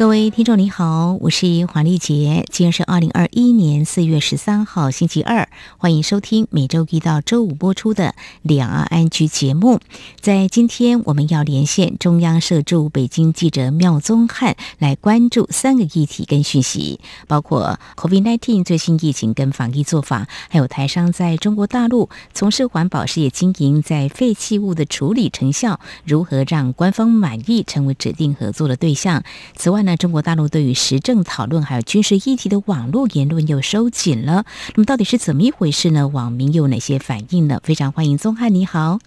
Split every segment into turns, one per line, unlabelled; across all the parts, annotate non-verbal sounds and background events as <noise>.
各位听众你好，我是黄丽杰，今天是二零二一年四月十三号星期二，欢迎收听每周一到周五播出的《两岸安居》节目。在今天，我们要连线中央社驻北京记者妙宗翰来关注三个议题跟讯息，包括 COVID-19 最新疫情跟防疫做法，还有台商在中国大陆从事环保事业经营，在废弃物的处理成效如何让官方满意，成为指定合作的对象。此外呢，那中国大陆对于时政讨论还有军事议题的网络言论又收紧了，那么到底是怎么一回事呢？网民又有哪些反应呢？非常欢迎宗翰，你好。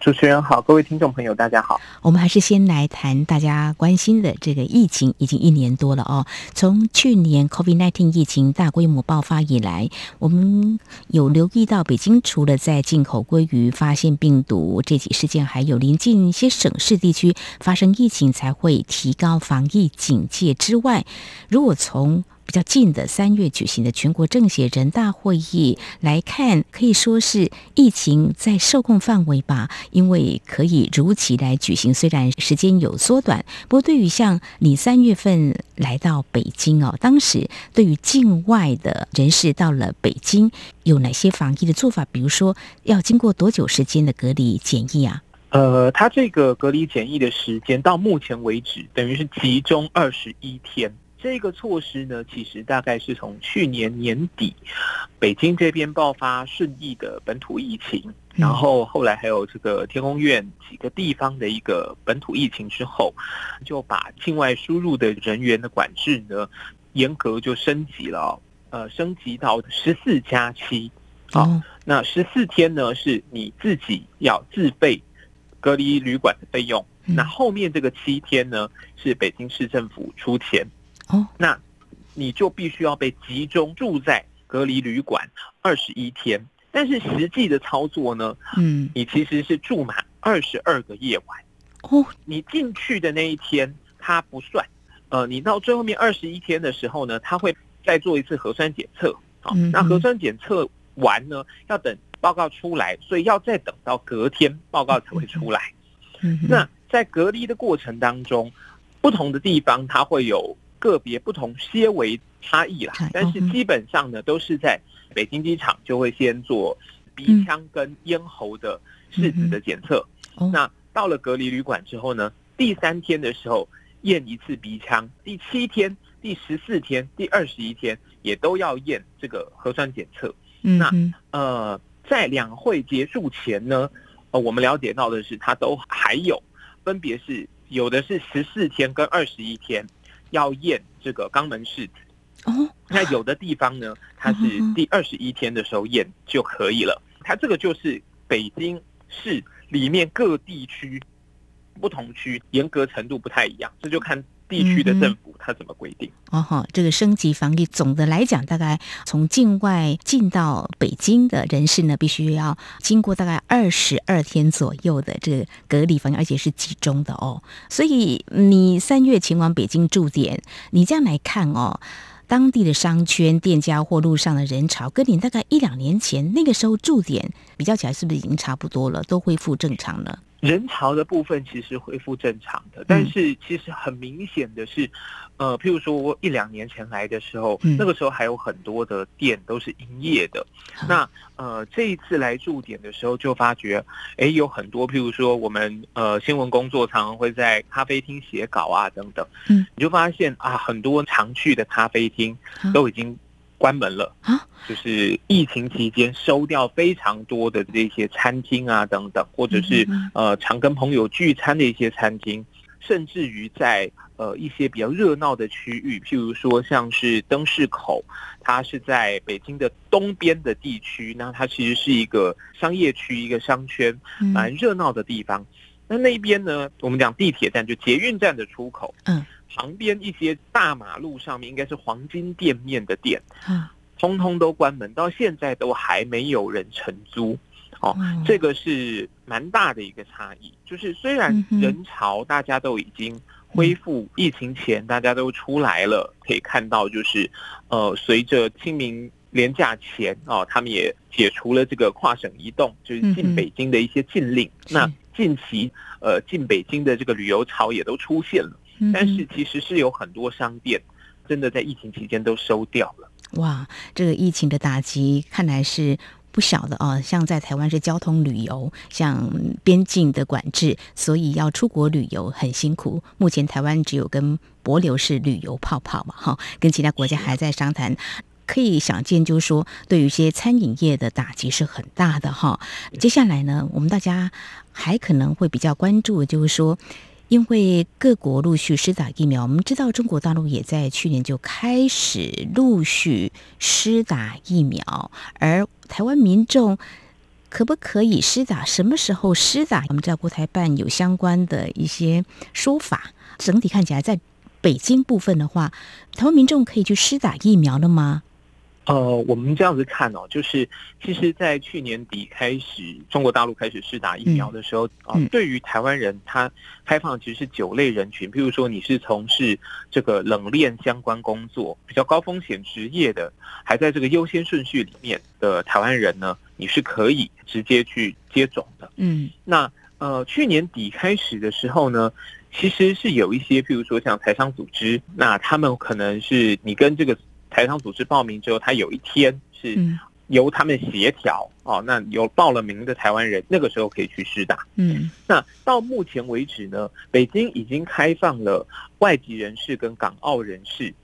主持人好，各位听众朋友，大家好。
我们还是先来谈大家关心的这个疫情，已经一年多了哦。从去年 COVID-19 疫情大规模爆发以来，我们有留意到北京除了在进口鲑鱼发现病毒这起事件，还有临近一些省市地区发生疫情才会提高防疫警戒之外，如果从比较近的三月举行的全国政协人大会议来看，可以说是疫情在受控范围吧，因为可以如期来举行。虽然时间有缩短，不过对于像你三月份来到北京哦，当时对于境外的人士到了北京有哪些防疫的做法？比如说要经过多久时间的隔离检疫啊？
呃，他这个隔离检疫的时间到目前为止等于是集中二十一天。这个措施呢，其实大概是从去年年底，北京这边爆发顺义的本土疫情，然后后来还有这个天宫院几个地方的一个本土疫情之后，就把境外输入的人员的管制呢，严格就升级了，呃，升级到十四加七，好，那十四天呢是你自己要自费隔离旅馆的费用，那后面这个七天呢是北京市政府出钱。哦，那你就必须要被集中住在隔离旅馆二十一天，但是实际的操作呢，嗯，你其实是住满二十二个夜晚。哦，你进去的那一天它不算，呃，你到最后面二十一天的时候呢，他会再做一次核酸检测。好，那核酸检测完呢，要等报告出来，所以要再等到隔天报告才会出来。嗯，那在隔离的过程当中，不同的地方它会有。个别不同些微差异啦，但是基本上呢，都是在北京机场就会先做鼻腔跟咽喉的试纸的检测。那到了隔离旅馆之后呢，第三天的时候验一次鼻腔，第七天、第十四天、第二十一天也都要验这个核酸检测。那呃，在两会结束前呢，呃，我们了解到的是，它都还有分别是有的是十四天跟二十一天。要验这个肛门试纸哦，那有的地方呢，它是第二十一天的时候验就可以了。它这个就是北京市里面各地区不同区严格程度不太一样，这就看。地区的政府它怎么规定？
哦哈，这个升级防疫，总的来讲，大概从境外进到北京的人士呢，必须要经过大概二十二天左右的这个隔离防疫，而且是集中的哦。所以你三月前往北京驻点，你这样来看哦，当地的商圈、店家或路上的人潮，跟你大概一两年前那个时候驻点比较起来，是不是已经差不多了？都恢复正常了？
人潮的部分其实恢复正常的，但是其实很明显的是，呃，譬如说我一两年前来的时候，那个时候还有很多的店都是营业的。那呃，这一次来驻点的时候，就发觉，哎，有很多譬如说我们呃新闻工作常常会在咖啡厅写稿啊等等，嗯，你就发现啊，很多常去的咖啡厅都已经。关门了啊！就是疫情期间收掉非常多的这些餐厅啊等等，或者是呃常跟朋友聚餐的一些餐厅，甚至于在呃一些比较热闹的区域，譬如说像是灯市口，它是在北京的东边的地区，那它其实是一个商业区，一个商圈，蛮热闹的地方。那那边呢，我们讲地铁站就捷运站的出口，嗯。旁边一些大马路上面应该是黄金店面的店，通通都关门，到现在都还没有人承租。哦，这个是蛮大的一个差异。就是虽然人潮大家都已经恢复疫情前大家都出来了，可以看到就是，呃，随着清明连假前哦，他们也解除了这个跨省移动，就是进北京的一些禁令。那近期呃进北京的这个旅游潮也都出现了，但是其实是有很多商店真的在疫情期间都收掉了。
哇，这个疫情的打击看来是。不小的啊，像在台湾是交通旅游，像边境的管制，所以要出国旅游很辛苦。目前台湾只有跟帛琉是旅游泡泡嘛，哈，跟其他国家还在商谈。可以想见，就是说对于一些餐饮业的打击是很大的哈。接下来呢，我们大家还可能会比较关注，就是说。因为各国陆续施打疫苗，我们知道中国大陆也在去年就开始陆续施打疫苗，而台湾民众可不可以施打？什么时候施打？我们知道国台办有相关的一些说法。整体看起来，在北京部分的话，台湾民众可以去施打疫苗了吗？
呃，我们这样子看哦，就是其实，在去年底开始，中国大陆开始试打疫苗的时候，啊、嗯呃，对于台湾人，他开放其实是九类人群，譬如说你是从事这个冷链相关工作、比较高风险职业的，还在这个优先顺序里面的台湾人呢，你是可以直接去接种的。嗯，那呃，去年底开始的时候呢，其实是有一些，譬如说像台商组织，那他们可能是你跟这个。台商组织报名之后，他有一天是由他们协调哦。那有报了名的台湾人，那个时候可以去施打。嗯，那到目前为止呢，北京已经开放了外籍人士跟港澳人士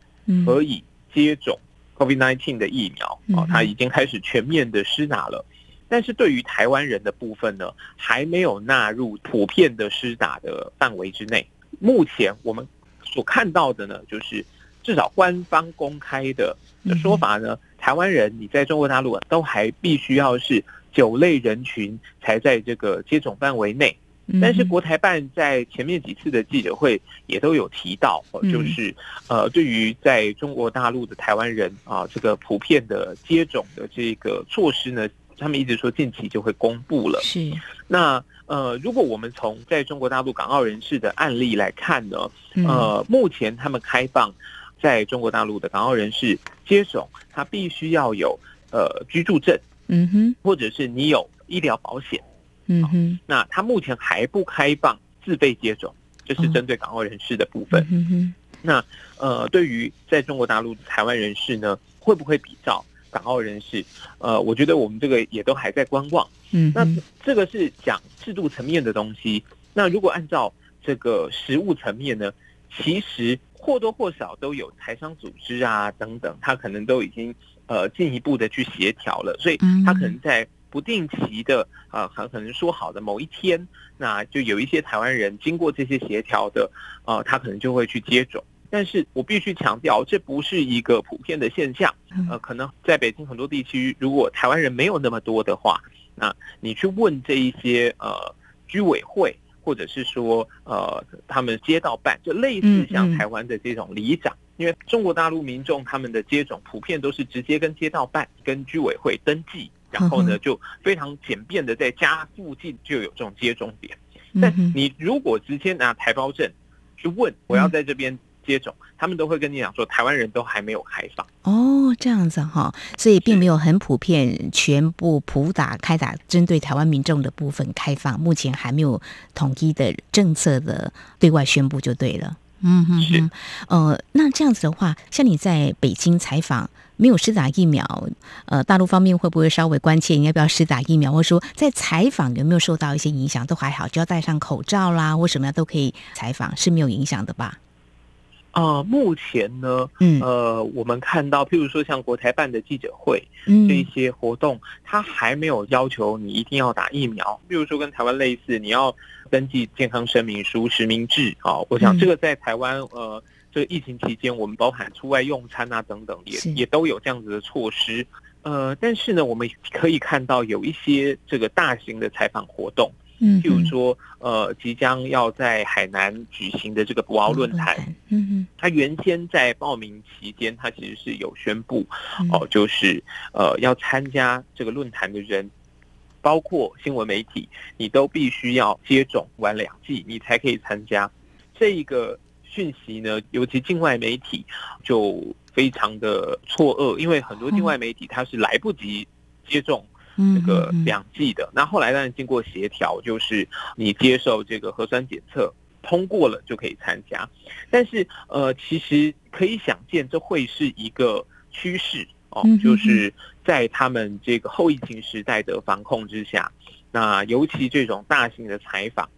可以接种 COVID-19 的疫苗哦，他已经开始全面的施打了。但是对于台湾人的部分呢，还没有纳入普遍的施打的范围之内。目前我们所看到的呢，就是。至少官方公开的说法呢，台湾人你在中国大陆都还必须要是九类人群才在这个接种范围内。但是国台办在前面几次的记者会也都有提到，就是呃，对于在中国大陆的台湾人啊，这个普遍的接种的这个措施呢，他们一直说近期就会公布了。是那。呃，如果我们从在中国大陆港澳人士的案例来看呢，呃，目前他们开放在中国大陆的港澳人士接种，他必须要有呃居住证，嗯哼，或者是你有医疗保险，嗯哼，那他目前还不开放自费接种，就是针对港澳人士的部分，嗯哼，那呃，对于在中国大陆的台湾人士呢，会不会比照？港澳人士，呃，我觉得我们这个也都还在观望。嗯，那这个是讲制度层面的东西。那如果按照这个实务层面呢，其实或多或少都有台商组织啊等等，他可能都已经呃进一步的去协调了，所以他可能在不定期的啊，很可能说好的某一天，那就有一些台湾人经过这些协调的，呃，他可能就会去接种。但是我必须强调，这不是一个普遍的现象。呃，可能在北京很多地区，如果台湾人没有那么多的话，那你去问这一些呃居委会，或者是说呃他们街道办，就类似像台湾的这种里长，因为中国大陆民众他们的接种普遍都是直接跟街道办、跟居委会登记，然后呢就非常简便的在家附近就有这种接种点。但你如果直接拿台胞证去问，我要在这边。接种，他们都会跟你讲说，台湾人都还没有开放
哦，这样子哈，所以并没有很普遍，全部普打开打，针对台湾民众的部分开放，目前还没有统一的政策的对外宣布就对了。嗯嗯嗯呃，那这样子的话，像你在北京采访，没有施打疫苗，呃，大陆方面会不会稍微关切你要不要施打疫苗，或者说在采访有没有受到一些影响？都还好，只要戴上口罩啦，或什么样都可以采访，是没有影响的吧？
啊、呃，目前呢，嗯，呃，我们看到，譬如说像国台办的记者会，嗯，这一些活动，它还没有要求你一定要打疫苗。譬如说跟台湾类似，你要登记健康声明书、实名制啊。我想这个在台湾，呃，这个疫情期间，我们包含出外用餐啊等等，也也都有这样子的措施。呃，但是呢，我们可以看到有一些这个大型的采访活动。嗯，譬如说，呃，即将要在海南举行的这个博鳌论坛，嗯嗯，他原先在报名期间，他其实是有宣布，哦，就是呃，要参加这个论坛的人，包括新闻媒体，你都必须要接种完两剂，你才可以参加。这一个讯息呢，尤其境外媒体就非常的错愕，因为很多境外媒体它是来不及接种这个两剂的。那后来当然经过协调，就是你接受这个核酸检测通过了就可以参加。但是呃，其实可以想见，这会是一个趋势哦，就是在他们这个后疫情时代的防控之下，那尤其这种大型的采访，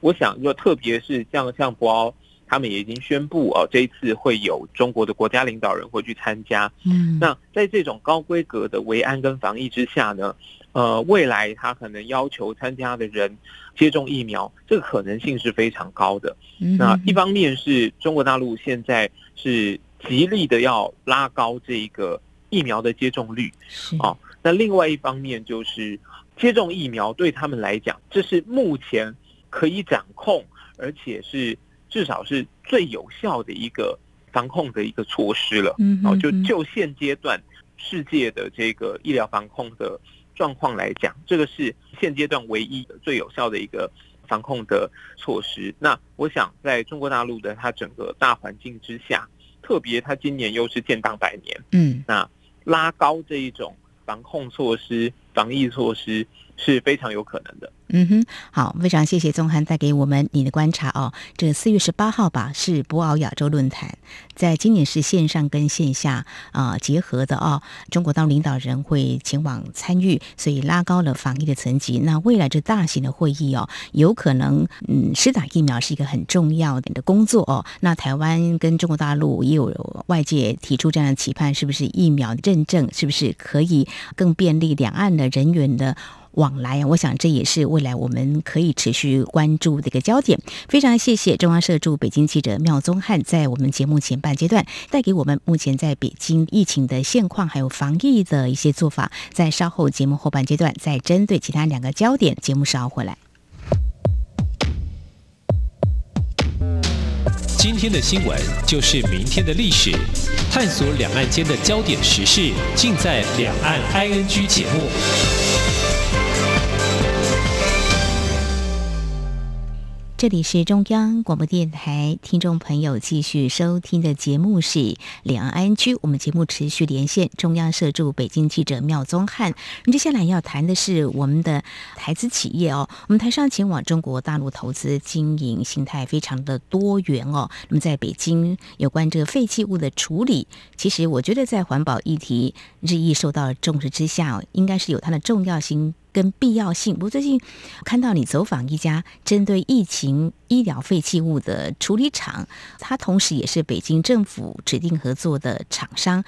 我想就，特别是像像博鳌。他们也已经宣布哦，这一次会有中国的国家领导人会去参加。嗯，那在这种高规格的维安跟防疫之下呢，呃，未来他可能要求参加的人接种疫苗，这个可能性是非常高的。那一方面是中国大陆现在是极力的要拉高这个疫苗的接种率，啊，那另外一方面就是接种疫苗对他们来讲，这是目前可以掌控，而且是。至少是最有效的一个防控的一个措施了。嗯，哦，就就现阶段世界的这个医疗防控的状况来讲，这个是现阶段唯一最有效的一个防控的措施。那我想，在中国大陆的它整个大环境之下，特别它今年又是建党百年，嗯，那拉高这一种防控措施、防疫措施是非常有可能的。
嗯哼，好，非常谢谢宗翰带给我们你的观察哦。这四月十八号吧，是博鳌亚洲论坛，在今年是线上跟线下啊、结合的哦。中国大陆领导人会前往参与，所以拉高了防疫的层级。那未来这大型的会议哦，有可能嗯，施打疫苗是一个很重要的工作哦。那台湾跟中国大陆也有外界提出这样的期盼，是不是疫苗认证是不是可以更便利两岸的人员的往来啊，我想这也是未来我们可以持续关注的一个焦点。非常谢谢中央社驻北京记者妙宗汉在我们节目前半阶段带给我们目前在北京疫情的现况，还有防疫的一些做法。在稍后节目后半阶段，再针对其他两个焦点，节目稍回来。
今天的新闻就是明天的历史，探索两岸间的焦点时事，尽在《两岸 ING》节目。
这里是中央广播电台，听众朋友继续收听的节目是《两岸 ING》，我们节目持续连线中央社驻北京记者妙宗翰。接下来要谈的是我们的台资企业哦，我们台商前往中国大陆投资经营形态非常的多元哦。那么在北京有关这个废弃物的处理，其实我觉得在环保议题日益受到重视之下，应该是有它的重要性。跟必要性。不过最近看到你走访一家针对疫情医疗废弃物的处理厂，它同时也是北京政府指定合作的厂商。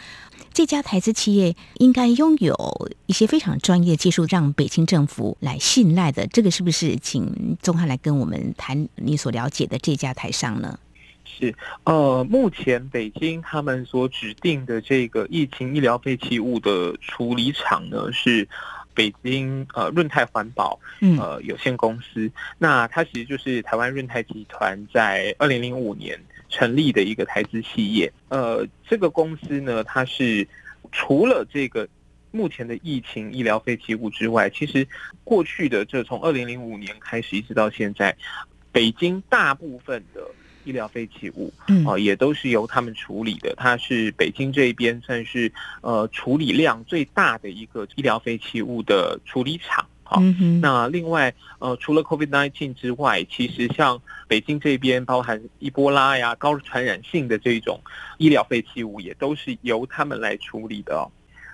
这家台资企业应该拥有一些非常专业技术，让北京政府来信赖的。这个是不是？请宗翰来跟我们谈你所了解的这家台商呢？
是，呃，目前北京他们所指定的这个疫情医疗废弃物的处理厂呢是。北京呃润泰环保呃有限公司，嗯、那它其实就是台湾润泰集团在二零零五年成立的一个台资企业。呃，这个公司呢，它是除了这个目前的疫情医疗废弃物之外，其实过去的这从二零零五年开始一直到现在，北京大部分的。医疗废弃物，嗯啊，也都是由他们处理的。它是北京这边算是呃处理量最大的一个医疗废弃物的处理厂。好，那另外呃，除了 COVID-19 之外，其实像北京这边包含伊波拉呀、高传染性的这种医疗废弃物，也都是由他们来处理的哦。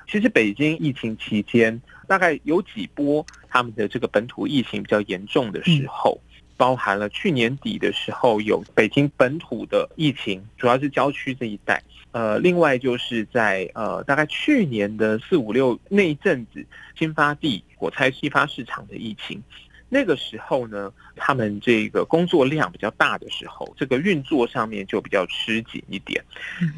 其实北京疫情期间，大概有几波他们的这个本土疫情比较严重的时候。包含了去年底的时候有北京本土的疫情，主要是郊区这一带。呃，另外就是在呃大概去年的四五六那一阵子，新发地火菜批发市场的疫情，那个时候呢，他们这个工作量比较大的时候，这个运作上面就比较吃紧一点。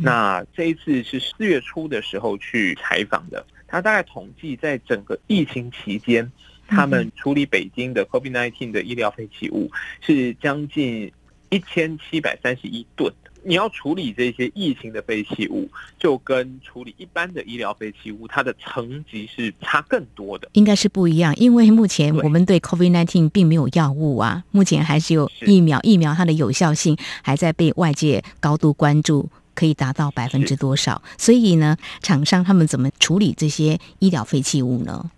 那这一次是四月初的时候去采访的，他大概统计在整个疫情期间。他们处理北京的 COVID-19 的医疗废弃物是将近一千七百三十一吨，你要处理这些疫情的废弃物，就跟处理一般的医疗废弃物，它的层级是差更多的。
应该是不一样，因为目前我们对 COVID-19 并没有药物啊，目前还是有疫苗，疫苗它的有效性还在被外界高度关注，可以达到百分之多少？所以呢，厂商他们怎么处理这些医疗废弃物呢？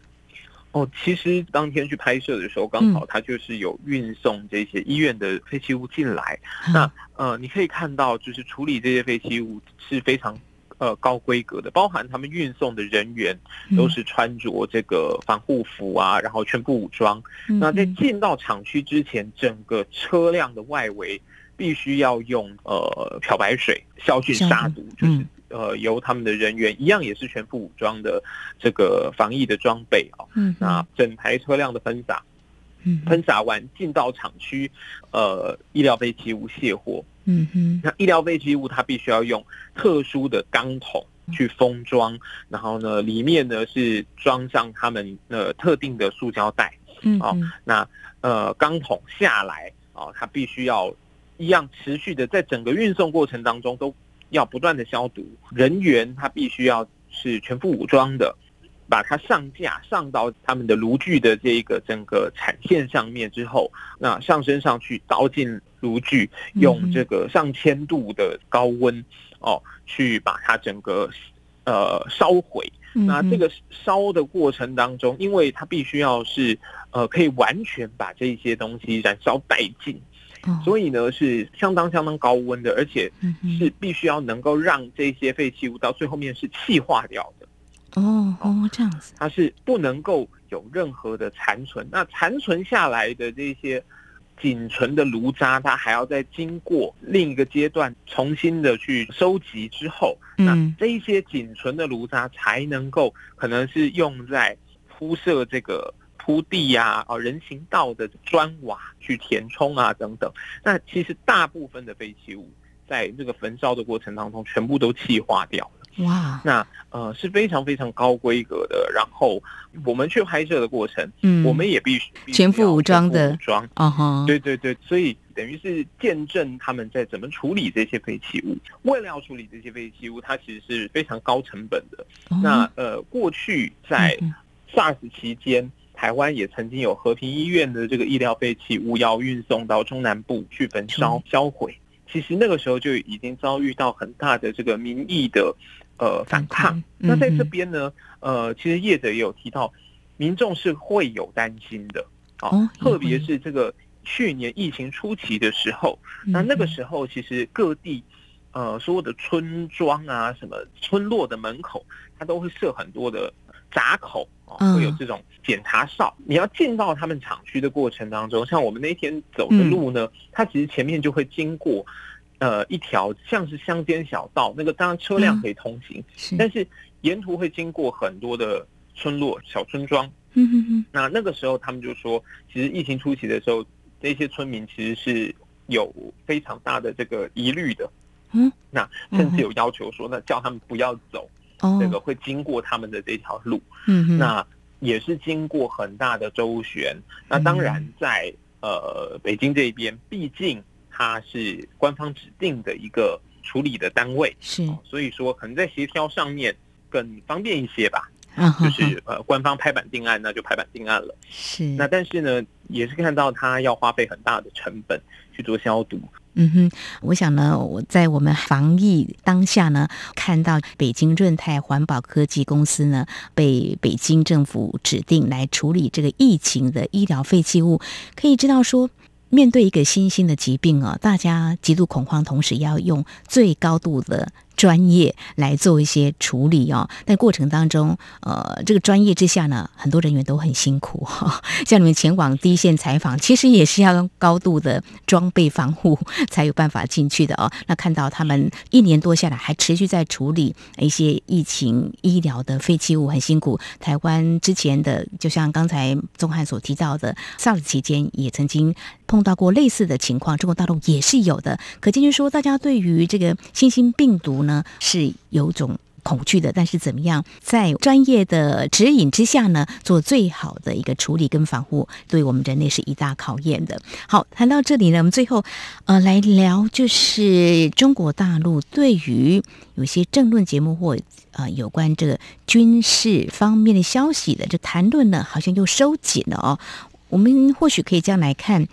哦，其实当天去拍摄的时候，刚好他就是有运送这些医院的废弃物进来。嗯、那呃，你可以看到，就是处理这些废弃物是非常呃高规格的，包含他们运送的人员都是穿着这个防护服啊，然后全部武装。嗯、那在进到厂区之前，整个车辆的外围必须要用呃漂白水消菌杀毒，就是。嗯呃，由他们的人员一样也是全副武装的这个防疫的装备啊、哦，嗯，那整台车辆的喷洒，嗯，喷洒完进到厂区，呃，医疗废弃物卸货，嗯哼，那医疗废弃物它必须要用特殊的钢桶去封装，然后呢，里面呢是装上他们呃特定的塑胶袋，嗯，哦，那呃钢桶下来啊、哦，它必须要一样持续的在整个运送过程当中都。要不断的消毒，人员他必须要是全副武装的，把它上架上到他们的炉具的这个整个产线上面之后，那上升上去倒进炉具，用这个上千度的高温哦，去把它整个呃烧毁。那这个烧的过程当中，因为它必须要是呃可以完全把这些东西燃烧殆尽。所以呢，是相当相当高温的，而且是必须要能够让这些废弃物到最后面是气化掉的。
哦哦，这样子，
它是不能够有任何的残存。那残存下来的这些仅存的炉渣，它还要再经过另一个阶段重新的去收集之后，那这一些仅存的炉渣才能够可能是用在铺设这个。铺地呀，啊，人行道的砖瓦去填充啊，等等。那其实大部分的废弃物，在这个焚烧的过程当中，全部都气化掉了。哇，那呃是非常非常高规格的。然后我们去拍摄的过程，嗯，我们也必须
全副武装的，
武装。啊哈，对对对，所以等于是见证他们在怎么处理这些废弃物。为了要处理这些废弃物，它其实是非常高成本的。那呃，过去在 SARS 期间。台湾也曾经有和平医院的这个医疗废弃物要运送到中南部去焚烧销毁，其实那个时候就已经遭遇到很大的这个民意的呃反抗。那在这边呢，呃，其实业者也有提到，民众是会有担心的啊，特别是这个去年疫情初期的时候，那那个时候其实各地呃所有的村庄啊，什么村落的门口，它都会设很多的闸口。会有这种检查哨，你要进到他们厂区的过程当中，像我们那天走的路呢，它其实前面就会经过，呃，一条像是乡间小道，那个当然车辆可以通行，但是沿途会经过很多的村落、小村庄。嗯哼哼。那那个时候他们就说，其实疫情初期的时候，那些村民其实是有非常大的这个疑虑的。嗯。那甚至有要求说，那叫他们不要走。哦，这个会经过他们的这条路，嗯，那也是经过很大的周旋。那当然在呃北京这边，毕竟它是官方指定的一个处理的单位，是，所以说可能在协调上面更方便一些吧。就是呃官方拍板定案，那就拍板定案了。是，那但是呢，也是看到它要花费很大的成本去做消毒。
嗯哼，我想呢，我在我们防疫当下呢，看到北京润泰环保科技公司呢，被北京政府指定来处理这个疫情的医疗废弃物，可以知道说，面对一个新兴的疾病啊，大家极度恐慌，同时要用最高度的。专业来做一些处理哦，但过程当中，呃，这个专业之下呢，很多人员都很辛苦哈。像你们前往第一线采访，其实也是要高度的装备防护才有办法进去的哦。<laughs> 那看到他们一年多下来，还持续在处理一些疫情医疗的废弃物，很辛苦。台湾之前的，就像刚才宗汉所提到的，SARS 期间也曾经碰到过类似的情况，中国大陆也是有的。可见就是说，大家对于这个新型病毒呢，是有种恐惧的，但是怎么样在专业的指引之下呢，做最好的一个处理跟防护，对我们人类是一大考验的。好，谈到这里呢，我们最后呃来聊，就是中国大陆对于有些政论节目或呃有关这个军事方面的消息的这谈论呢，好像又收紧了哦。我们或许可以这样来看。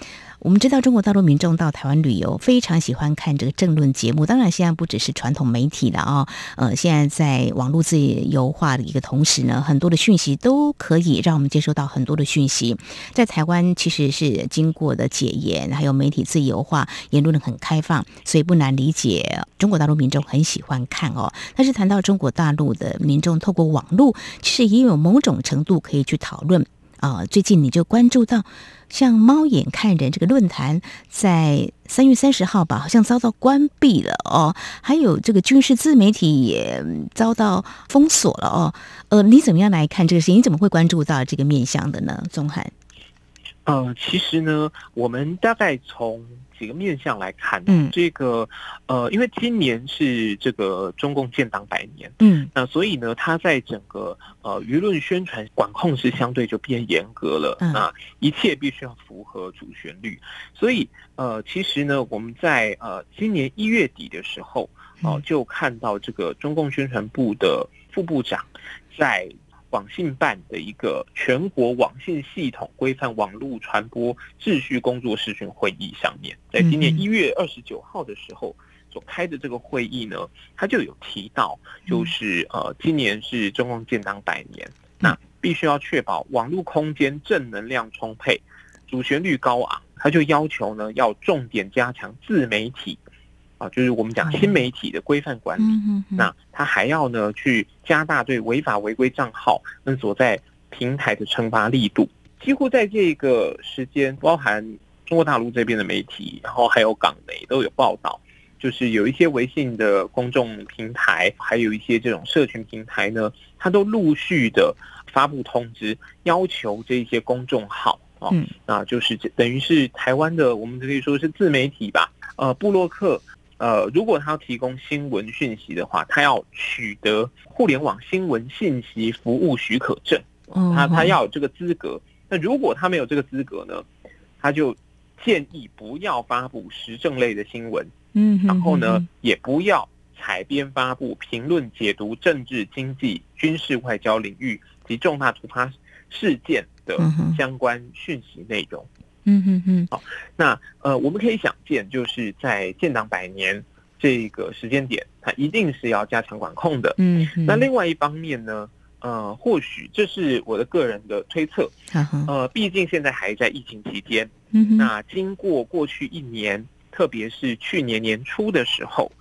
我们知道中国大陆民众到台湾旅游，非常喜欢看这个政论节目。当然，现在不只是传统媒体了啊，呃，现在在网络自由化的一个同时呢，很多的讯息都可以让我们接收到很多的讯息。在台湾其实是经过的解严，还有媒体自由化，言论很开放，所以不难理解中国大陆民众很喜欢看哦。但是谈到中国大陆的民众透过网络，其实也有某种程度可以去讨论。啊、最近你就关注到，像猫眼看人这个论坛，在三月三十号吧，好像遭到关闭了哦。还有这个军事自媒体也遭到封锁了哦。呃，你怎么样来看这个事情？你怎么会关注到这个面向的呢？宗翰？
呃，其实呢，我们大概从。几个面向来看，
嗯，
这个呃，因为今年是这个中共建党百年，
嗯，
那所以呢，它在整个呃舆论宣传管控是相对就变严格了，
嗯，
那一切必须要符合主旋律，所以呃，其实呢，我们在呃今年一月底的时候，哦、呃，就看到这个中共宣传部的副部长在。网信办的一个全国网信系统规范网络传播秩序工作视讯会议上面，在今年一月二十九号的时候所开的这个会议呢，他就有提到，就是呃，今年是中共建党百年，那必须要确保网络空间正能量充沛，主旋律高昂，他就要求呢要重点加强自媒体。啊，就是我们讲新媒体的规范管理，
嗯、
那他还要呢去加大对违法违规账号跟所在平台的惩罚力度。几乎在这个时间，包含中国大陆这边的媒体，然后还有港媒都有报道，就是有一些微信的公众平台，还有一些这种社群平台呢，它都陆续的发布通知，要求这些公众号啊，那就是等于是台湾的，我们可以说是自媒体吧，呃，部落客。呃，如果他要提供新闻讯息的话，他要取得互联网新闻信息服务许可证，他他要有这个资格。那如果他没有这个资格呢，他就建议不要发布时政类的新闻，
嗯，
然后呢，也不要采编发布评论解读政治、经济、军事、外交领域及重大突发事件的相关讯息内容。
嗯哼哼，
好，那呃，我们可以想见，就是在建党百年这个时间点，它一定是要加强管控的。
嗯，
那另外一方面呢，呃，或许这是我的个人的推测。呃，毕竟现在还在疫情期间。
嗯，
那经过过去一年，特别是去年年初的时候，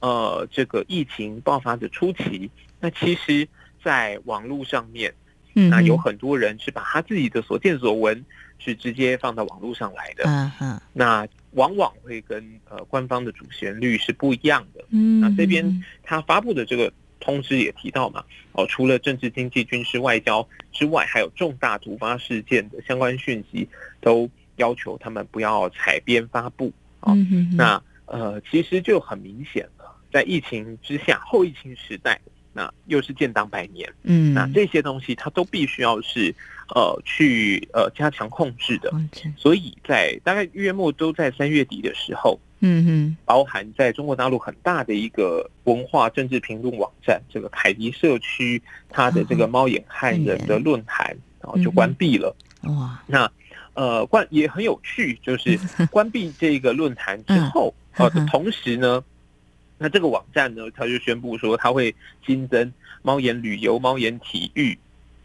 呃，这个疫情爆发的初期，那其实，在网络上面，那有很多人是把他自己的所见所闻。是直接放到网络上来的，
嗯嗯，
那往往会跟呃官方的主旋律是不一样的，
嗯，
那这边他发布的这个通知也提到嘛，哦，除了政治、经济、军事、外交之外，还有重大突发事件的相关讯息，都要求他们不要采编发布，哦，那呃，其实就很明显了，在疫情之下，后疫情时代。那又是建党百年，
嗯，
那这些东西它都必须要是呃去呃加强控制的，所以在大概月末都在三月底的时候，
嗯嗯，
包含在中国大陆很大的一个文化政治评论网站这个凯迪社区，它的这个猫眼汉人的论坛，然后就关闭了。
哇，
那呃关也很有趣，就是 <laughs> 关闭这个论坛之后，呃同时呢。那这个网站呢，他就宣布说，他会新增猫眼旅游、猫眼体育、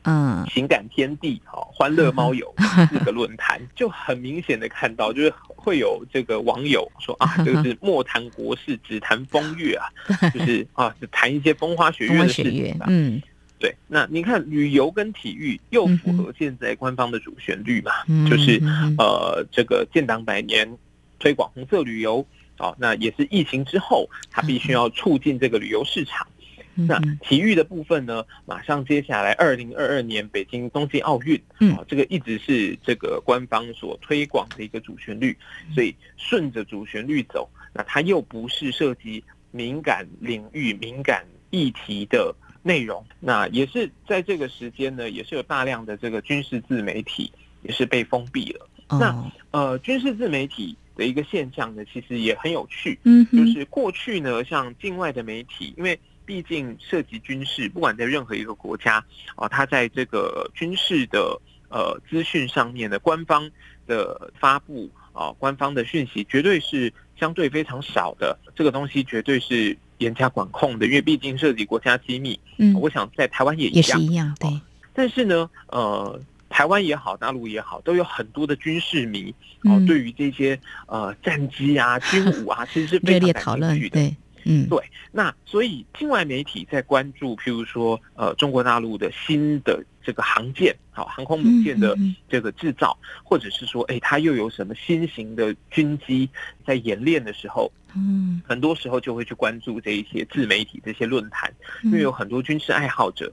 嗯，
情感天地、好欢乐猫友 <laughs> 四个论坛，就很明显的看到，就是会有这个网友说啊，<laughs> 这个是莫谈国事，只谈风月啊，<laughs> 就是啊，就谈一些风花雪月的事情吧。
嗯，
对。那你看，旅游跟体育又符合现在官方的主旋律嘛？就是呃，这个建党百年，推广红色旅游。哦，那也是疫情之后，它必须要促进这个旅游市场。
嗯、
那体育的部分呢，马上接下来二零二二年北京冬季奥运，
嗯、
哦，这个一直是这个官方所推广的一个主旋律，所以顺着主旋律走，那它又不是涉及敏感领域、敏感议题的内容。那也是在这个时间呢，也是有大量的这个军事自媒体也是被封闭了。Oh. 那呃，军事自媒体的一个现象呢，其实也很有趣。嗯，就是过去呢，像境外的媒体，因为毕竟涉及军事，不管在任何一个国家啊，它在这个军事的呃资讯上面的官方的发布啊，官方的讯息绝对是相对非常少的。这个东西绝对是严加管控的，因为毕竟涉及国家机密。嗯，我想在台湾也一样，
也是一样，对。
但是呢，呃，台湾也好，大陆也好，都有很多的军事迷哦，对于这些呃战机啊、军武啊，<laughs> 其实是非常感兴趣的。对。嗯，对，那所以境外媒体在关注，譬如说，呃，中国大陆的新的这个航舰，好，航空母舰的这个制造，或者是说，哎，它又有什么新型的军机在演练的时候，嗯，很多时候就会去关注这一些自媒体这些论坛，因为有很多军事爱好者，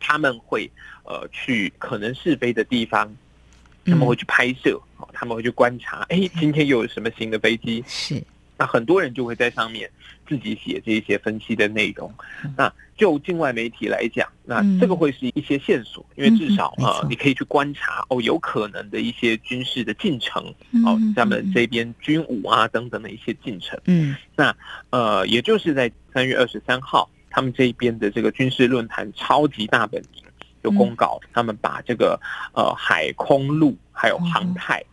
他们会呃去可能是飞的地方，他们会去拍摄，哦，他们会去观察，哎，今天又有什么新的飞机？是。那很多人就会在上面自己写这些分析的内容。那就境外媒体来讲，那这个会是一些线索，因为至少啊，你可以去观察哦，有可能的一些军事的进程哦，他们这边军武啊等等的一些进程。嗯，那呃，也就是在三月二十三号，他们这边的这个军事论坛超级大本营就公告，他们把这个呃海空陆还有航太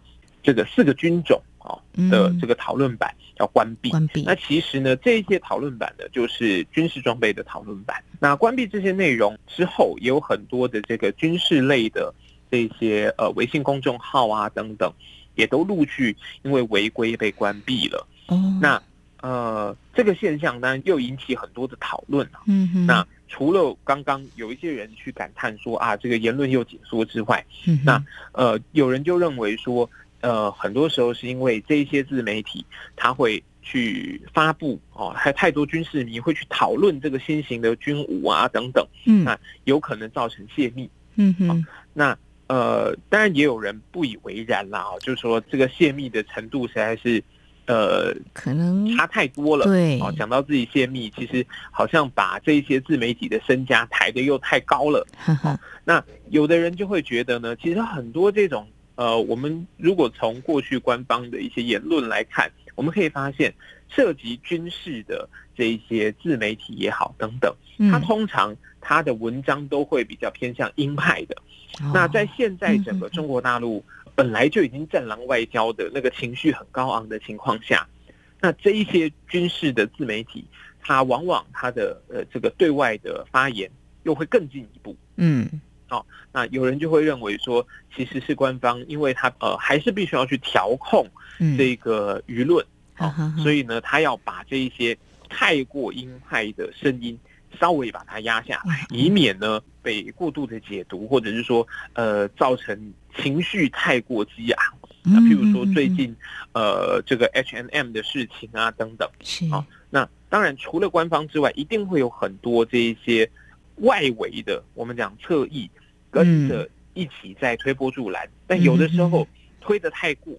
这个四个军种啊的这个讨论版。要关闭。关闭。那其实呢，这些讨论版呢，就是军事装备的讨论版。那关闭这些内容之后，也有很多的这个军事类的这些呃微信公众号啊等等，也都陆续因为违规被关闭了。哦。那呃，这个现象当然又引起很多的讨论啊。嗯哼。那除了刚刚有一些人去感叹说啊，这个言论又紧缩之外，嗯，那呃，有人就认为说。呃，很多时候是因为这一些自媒体，他会去发布哦，还有太多军事迷会去讨论这个新型的军武啊等等，嗯，那有可能造成泄密，嗯哼，哦、那呃，当然也有人不以为然啦，就是说这个泄密的程度实在是呃，可能差太多了，对，哦，讲到自己泄密，其实好像把这一些自媒体的身家抬得又太高了，哈哈、哦，那有的人就会觉得呢，其实很多这种。呃，我们如果从过去官方的一些言论来看，我们可以发现，涉及军事的这一些自媒体也好，等等，它通常它的文章都会比较偏向鹰派的。那在现在整个中国大陆本来就已经战狼外交的那个情绪很高昂的情况下，那这一些军事的自媒体，它往往它的呃这个对外的发言又会更进一步。嗯。哦，那有人就会认为说，其实是官方，因为他呃还是必须要去调控这个舆论，所以呢，他要把这一些太过鹰派的声音稍微把它压下来，以免呢被过度的解读，或者是说呃造成情绪太过激昂。那譬如说最近呃这个 H&M 的事情啊等等，是。啊、哦，那当然除了官方之外，一定会有很多这一些外围的，我们讲侧翼。跟着一起在推波助澜，但有的时候推得太过，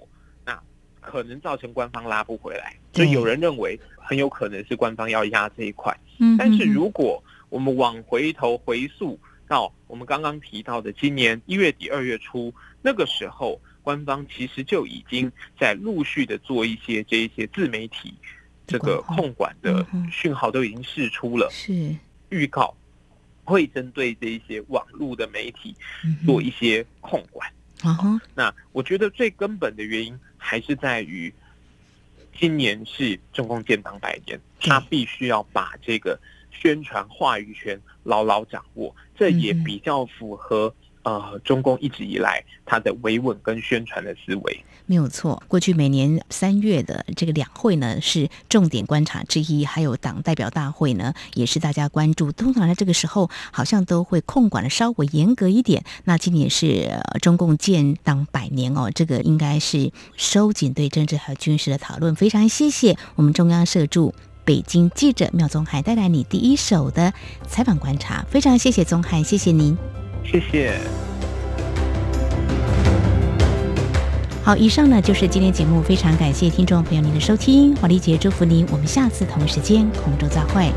那可能造成官方拉不回来。所以有人认为很有可能是官方要压这一块。但是如果我们往回头回溯到我们刚刚提到的今年一月底二月初，那个时候官方其实就已经在陆续的做一些这一些自媒体这个控管的讯号都已经释出了，是预告。会针对这一些网络的媒体做一些控管。好，那我觉得最根本的原因还是在于，今年是中共建党百年，他必须要把这个宣传话语权牢牢掌握，这也比较符合。呃，中共一直以来它的维稳跟宣传的思维
没有错。过去每年三月的这个两会呢，是重点观察之一，还有党代表大会呢，也是大家关注。通常在这个时候，好像都会控管的稍微严格一点。那今年是中共建党百年哦，这个应该是收紧对政治和军事的讨论。非常谢谢我们中央社驻北京记者苗宗海带来你第一手的采访观察，非常谢谢宗海，谢谢您。
谢谢。
好，以上呢就是今天节目，非常感谢听众朋友您的收听，华丽姐祝福您，我们下次同一时间空中再会。